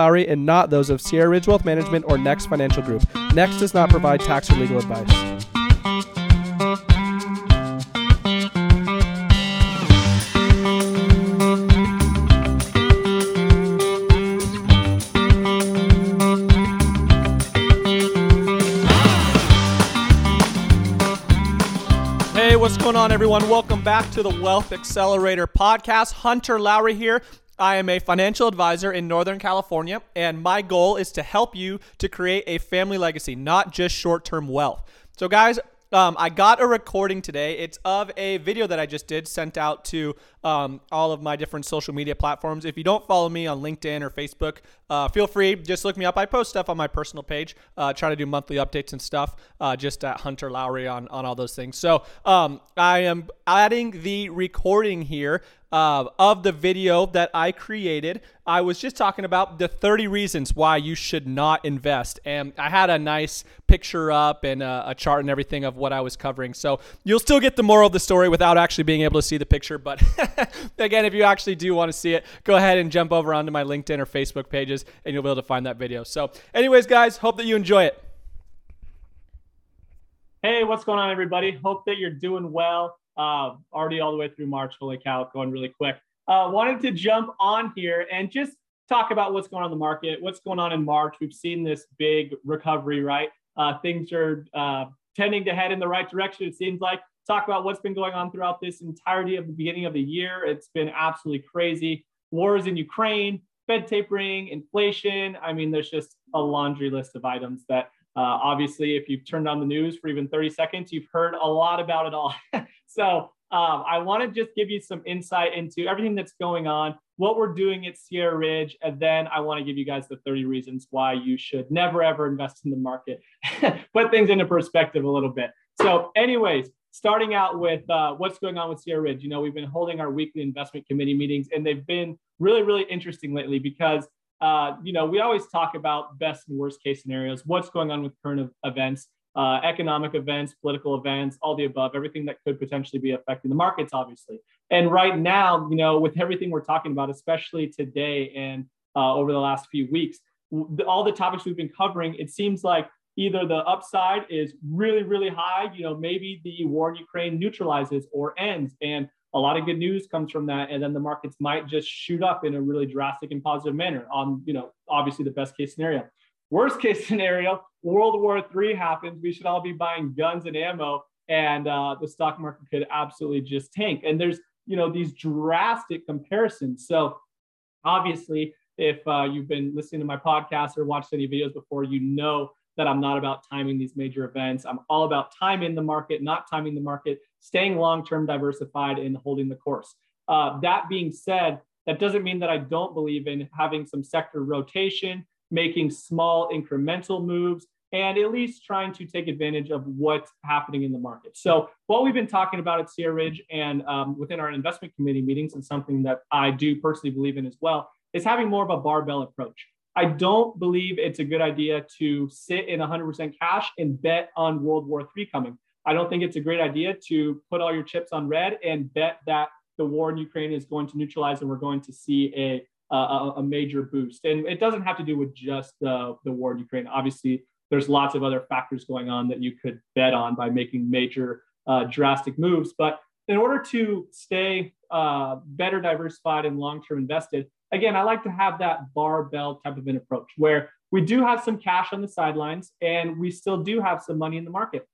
Lowry and not those of Sierra Ridge Wealth Management or Next Financial Group. Next does not provide tax or legal advice. Hey, what's going on, everyone? Welcome back to the Wealth Accelerator podcast. Hunter Lowry here. I am a financial advisor in Northern California, and my goal is to help you to create a family legacy, not just short term wealth. So, guys, um, I got a recording today. It's of a video that I just did, sent out to um, all of my different social media platforms. If you don't follow me on LinkedIn or Facebook, uh, feel free. Just look me up. I post stuff on my personal page. Uh, try to do monthly updates and stuff. Uh, just at Hunter Lowry on on all those things. So um, I am adding the recording here uh, of the video that I created. I was just talking about the 30 reasons why you should not invest. And I had a nice picture up and a, a, chart and everything of what I was covering. So you'll still get the moral of the story without actually being able to see the picture. But again, if you actually do want to see it, go ahead and jump over onto my LinkedIn or Facebook pages and you'll be able to find that video. So, anyways, guys, hope that you enjoy it. Hey, what's going on, everybody? Hope that you're doing well. Uh, already all the way through March, holy cow, going really quick. Uh, wanted to jump on here and just talk about what's going on in the market, what's going on in March. We've seen this big recovery, right? Uh, things are uh, tending to head in the right direction, it seems like. Talk about what's been going on throughout this entirety of the beginning of the year. It's been absolutely crazy. Wars in Ukraine, Fed tapering, inflation. I mean, there's just a laundry list of items that uh, obviously, if you've turned on the news for even 30 seconds, you've heard a lot about it all. so um, I want to just give you some insight into everything that's going on, what we're doing at Sierra Ridge, and then I want to give you guys the 30 reasons why you should never ever invest in the market. Put things into perspective a little bit. So, anyways, starting out with uh, what's going on with Sierra Ridge. You know, we've been holding our weekly investment committee meetings, and they've been really, really interesting lately because uh, you know, we always talk about best and worst case scenarios, what's going on with current events, uh, economic events, political events, all the above, everything that could potentially be affecting the markets, obviously. And right now, you know, with everything we're talking about, especially today and uh, over the last few weeks, all the topics we've been covering, it seems like either the upside is really, really high, you know, maybe the war in Ukraine neutralizes or ends, and a lot of good news comes from that. And then the markets might just shoot up in a really drastic and positive manner on you know obviously the best case scenario. Worst case scenario world war iii happens. We should all be buying guns and ammo and uh, the stock market could absolutely just tank. And there's you know these drastic comparisons. So obviously if uh, you've been listening to my podcast or watched any videos before you know that i'm not about timing these major events i'm all about timing the market not timing the market staying long term diversified and holding the course. Uh, that being said, that doesn't mean that I don't believe in having some sector rotation, making small incremental moves, and at least trying to take advantage of what's happening in the market. So, what we've been talking about at Sierra Ridge and um, within our investment committee meetings, and something that I do personally believe in as well, is having more of a barbell approach. I don't believe it's a good idea to sit in 100% cash and bet on World War III coming. I don't think it's a great idea to put all your chips on red and bet that the war in Ukraine is going to neutralize and we're going to see a a, a major boost. And it doesn't have to do with just the, the war in Ukraine. Obviously, there's lots of other factors going on that you could bet on by making major uh, drastic moves. But in order to stay uh, better diversified and long-term invested, again, I like to have that barbell type of an approach where we do have some cash on the sidelines and we still do have some money in the market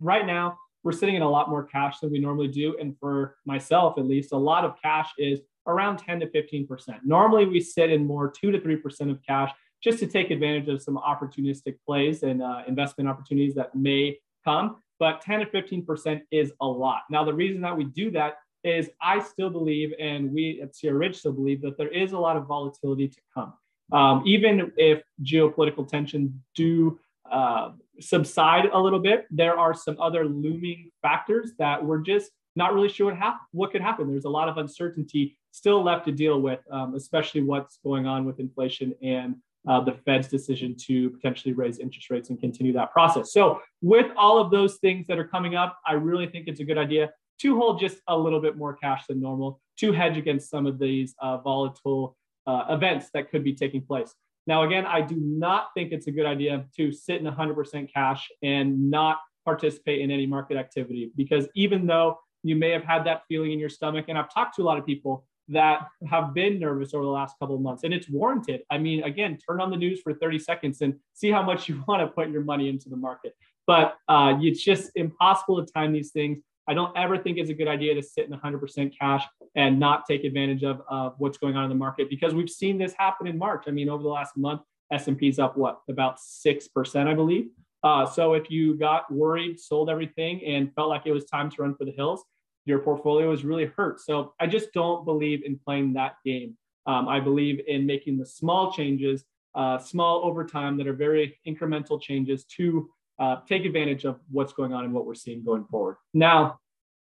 right now we're sitting in a lot more cash than we normally do. And for myself, at least, a lot of cash is around 10 to 15%. Normally, we sit in more 2 to 3% of cash just to take advantage of some opportunistic plays and uh, investment opportunities that may come. But 10 to 15% is a lot. Now, the reason that we do that is I still believe, and we at Sierra Ridge still believe, that there is a lot of volatility to come. Um, even if geopolitical tensions do uh, subside a little bit, there are some other looming factors that we're just not really sure what, hap- what could happen. There's a lot of uncertainty still left to deal with, um, especially what's going on with inflation and uh, the Fed's decision to potentially raise interest rates and continue that process. So, with all of those things that are coming up, I really think it's a good idea to hold just a little bit more cash than normal to hedge against some of these uh, volatile uh, events that could be taking place. Now, again, I do not think it's a good idea to sit in 100% cash and not participate in any market activity because even though you may have had that feeling in your stomach, and I've talked to a lot of people that have been nervous over the last couple of months, and it's warranted. I mean, again, turn on the news for 30 seconds and see how much you want to put your money into the market. But uh, it's just impossible to time these things. I don't ever think it's a good idea to sit in 100% cash and not take advantage of, of what's going on in the market because we've seen this happen in March. I mean, over the last month, S&P's up what about six percent, I believe. Uh, so if you got worried, sold everything, and felt like it was time to run for the hills, your portfolio is really hurt. So I just don't believe in playing that game. Um, I believe in making the small changes, uh, small over time that are very incremental changes to uh, take advantage of what's going on and what we're seeing going forward. Now,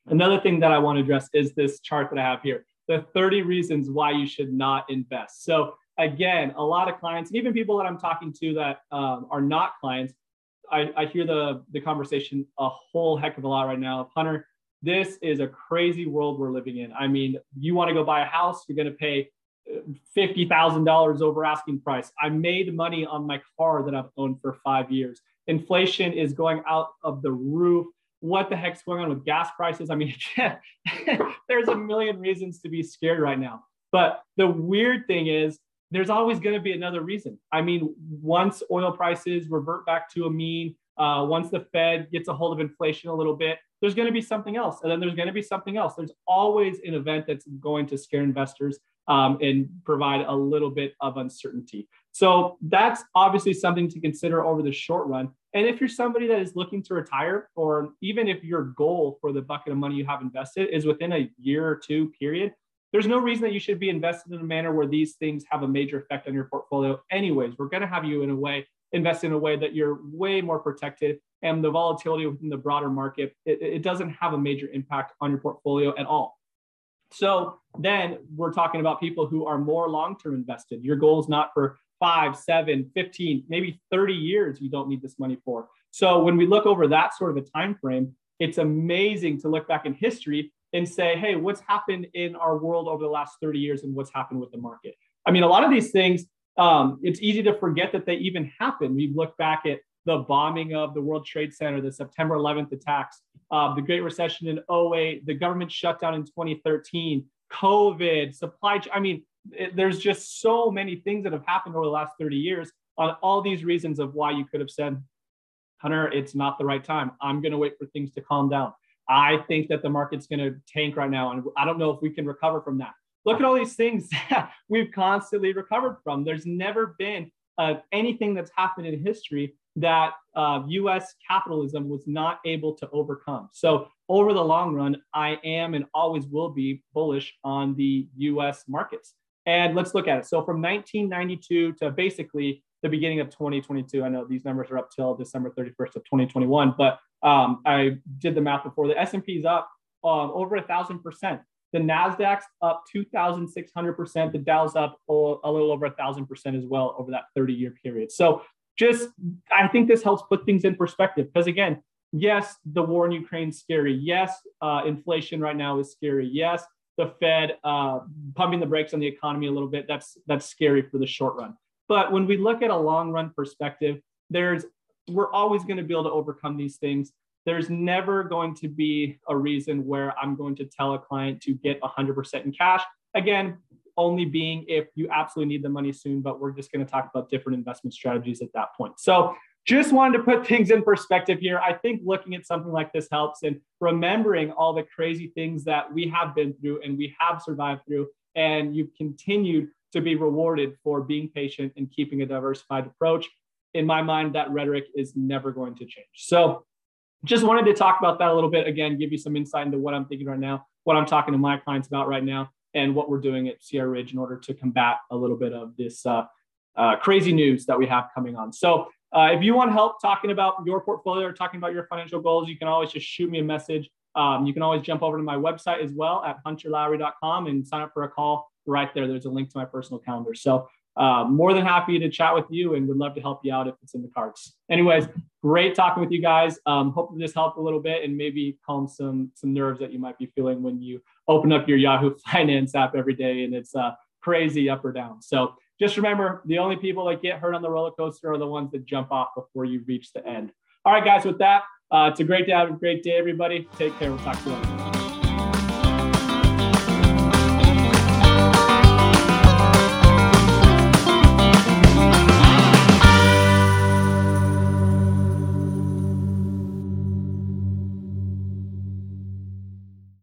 another thing that I want to address is this chart that I have here the 30 reasons why you should not invest. So, again, a lot of clients, even people that I'm talking to that um, are not clients, I, I hear the, the conversation a whole heck of a lot right now. Hunter, this is a crazy world we're living in. I mean, you want to go buy a house, you're going to pay $50,000 over asking price. I made money on my car that I've owned for five years. Inflation is going out of the roof. What the heck's going on with gas prices? I mean, there's a million reasons to be scared right now. But the weird thing is, there's always going to be another reason. I mean, once oil prices revert back to a mean, uh, once the Fed gets a hold of inflation a little bit, there's going to be something else. And then there's going to be something else. There's always an event that's going to scare investors um, and provide a little bit of uncertainty. So that's obviously something to consider over the short run. And if you're somebody that is looking to retire, or even if your goal for the bucket of money you have invested is within a year or two period, there's no reason that you should be invested in a manner where these things have a major effect on your portfolio. Anyways, we're going to have you in a way invest in a way that you're way more protected and the volatility within the broader market, it, it doesn't have a major impact on your portfolio at all. So then we're talking about people who are more long-term invested. Your goal is not for five, seven, 15, maybe 30 years you don't need this money for. So when we look over that sort of a time frame, it's amazing to look back in history and say, hey, what's happened in our world over the last 30 years and what's happened with the market? I mean, a lot of these things, um, it's easy to forget that they even happened. We look back at the bombing of the World Trade Center, the September 11th attacks, uh, the Great Recession in 08, the government shutdown in 2013, COVID, supply. Chain. I mean, it, there's just so many things that have happened over the last 30 years on all these reasons of why you could have said, Hunter, it's not the right time. I'm going to wait for things to calm down. I think that the market's going to tank right now, and I don't know if we can recover from that. Look at all these things that we've constantly recovered from. There's never been uh, anything that's happened in history that uh, US capitalism was not able to overcome. So, over the long run, I am and always will be bullish on the US markets. And let's look at it. So, from 1992 to basically the beginning of 2022, I know these numbers are up till December 31st of 2021, but um, I did the math before. The S&P is up um, over a thousand percent. The Nasdaq's up 2,600 percent. The Dow's up a little over a thousand percent as well over that 30-year period. So just I think this helps put things in perspective because again, yes, the war in Ukraine is scary. Yes, uh, inflation right now is scary. Yes, the Fed uh, pumping the brakes on the economy a little bit. That's that's scary for the short run. But when we look at a long run perspective, there's we're always going to be able to overcome these things. There's never going to be a reason where I'm going to tell a client to get 100% in cash. Again, only being if you absolutely need the money soon, but we're just going to talk about different investment strategies at that point. So just wanted to put things in perspective here. I think looking at something like this helps and remembering all the crazy things that we have been through and we have survived through, and you've continued to be rewarded for being patient and keeping a diversified approach. In my mind, that rhetoric is never going to change. So just wanted to talk about that a little bit again, give you some insight into what I'm thinking right now, what I'm talking to my clients about right now and what we're doing at Sierra Ridge in order to combat a little bit of this uh, uh, crazy news that we have coming on. So uh, if you want help talking about your portfolio or talking about your financial goals, you can always just shoot me a message. Um, you can always jump over to my website as well at hunterlowry.com and sign up for a call right there. There's a link to my personal calendar. So uh, more than happy to chat with you and would love to help you out if it's in the cards. Anyways, great talking with you guys. Um, hope this helped a little bit and maybe calm some some nerves that you might be feeling when you open up your Yahoo Finance app every day and it's uh, crazy up or down. So just remember, the only people that get hurt on the roller coaster are the ones that jump off before you reach the end. All right, guys. With that, uh, it's a great day. Have a great day, everybody. Take care. We'll talk to you later.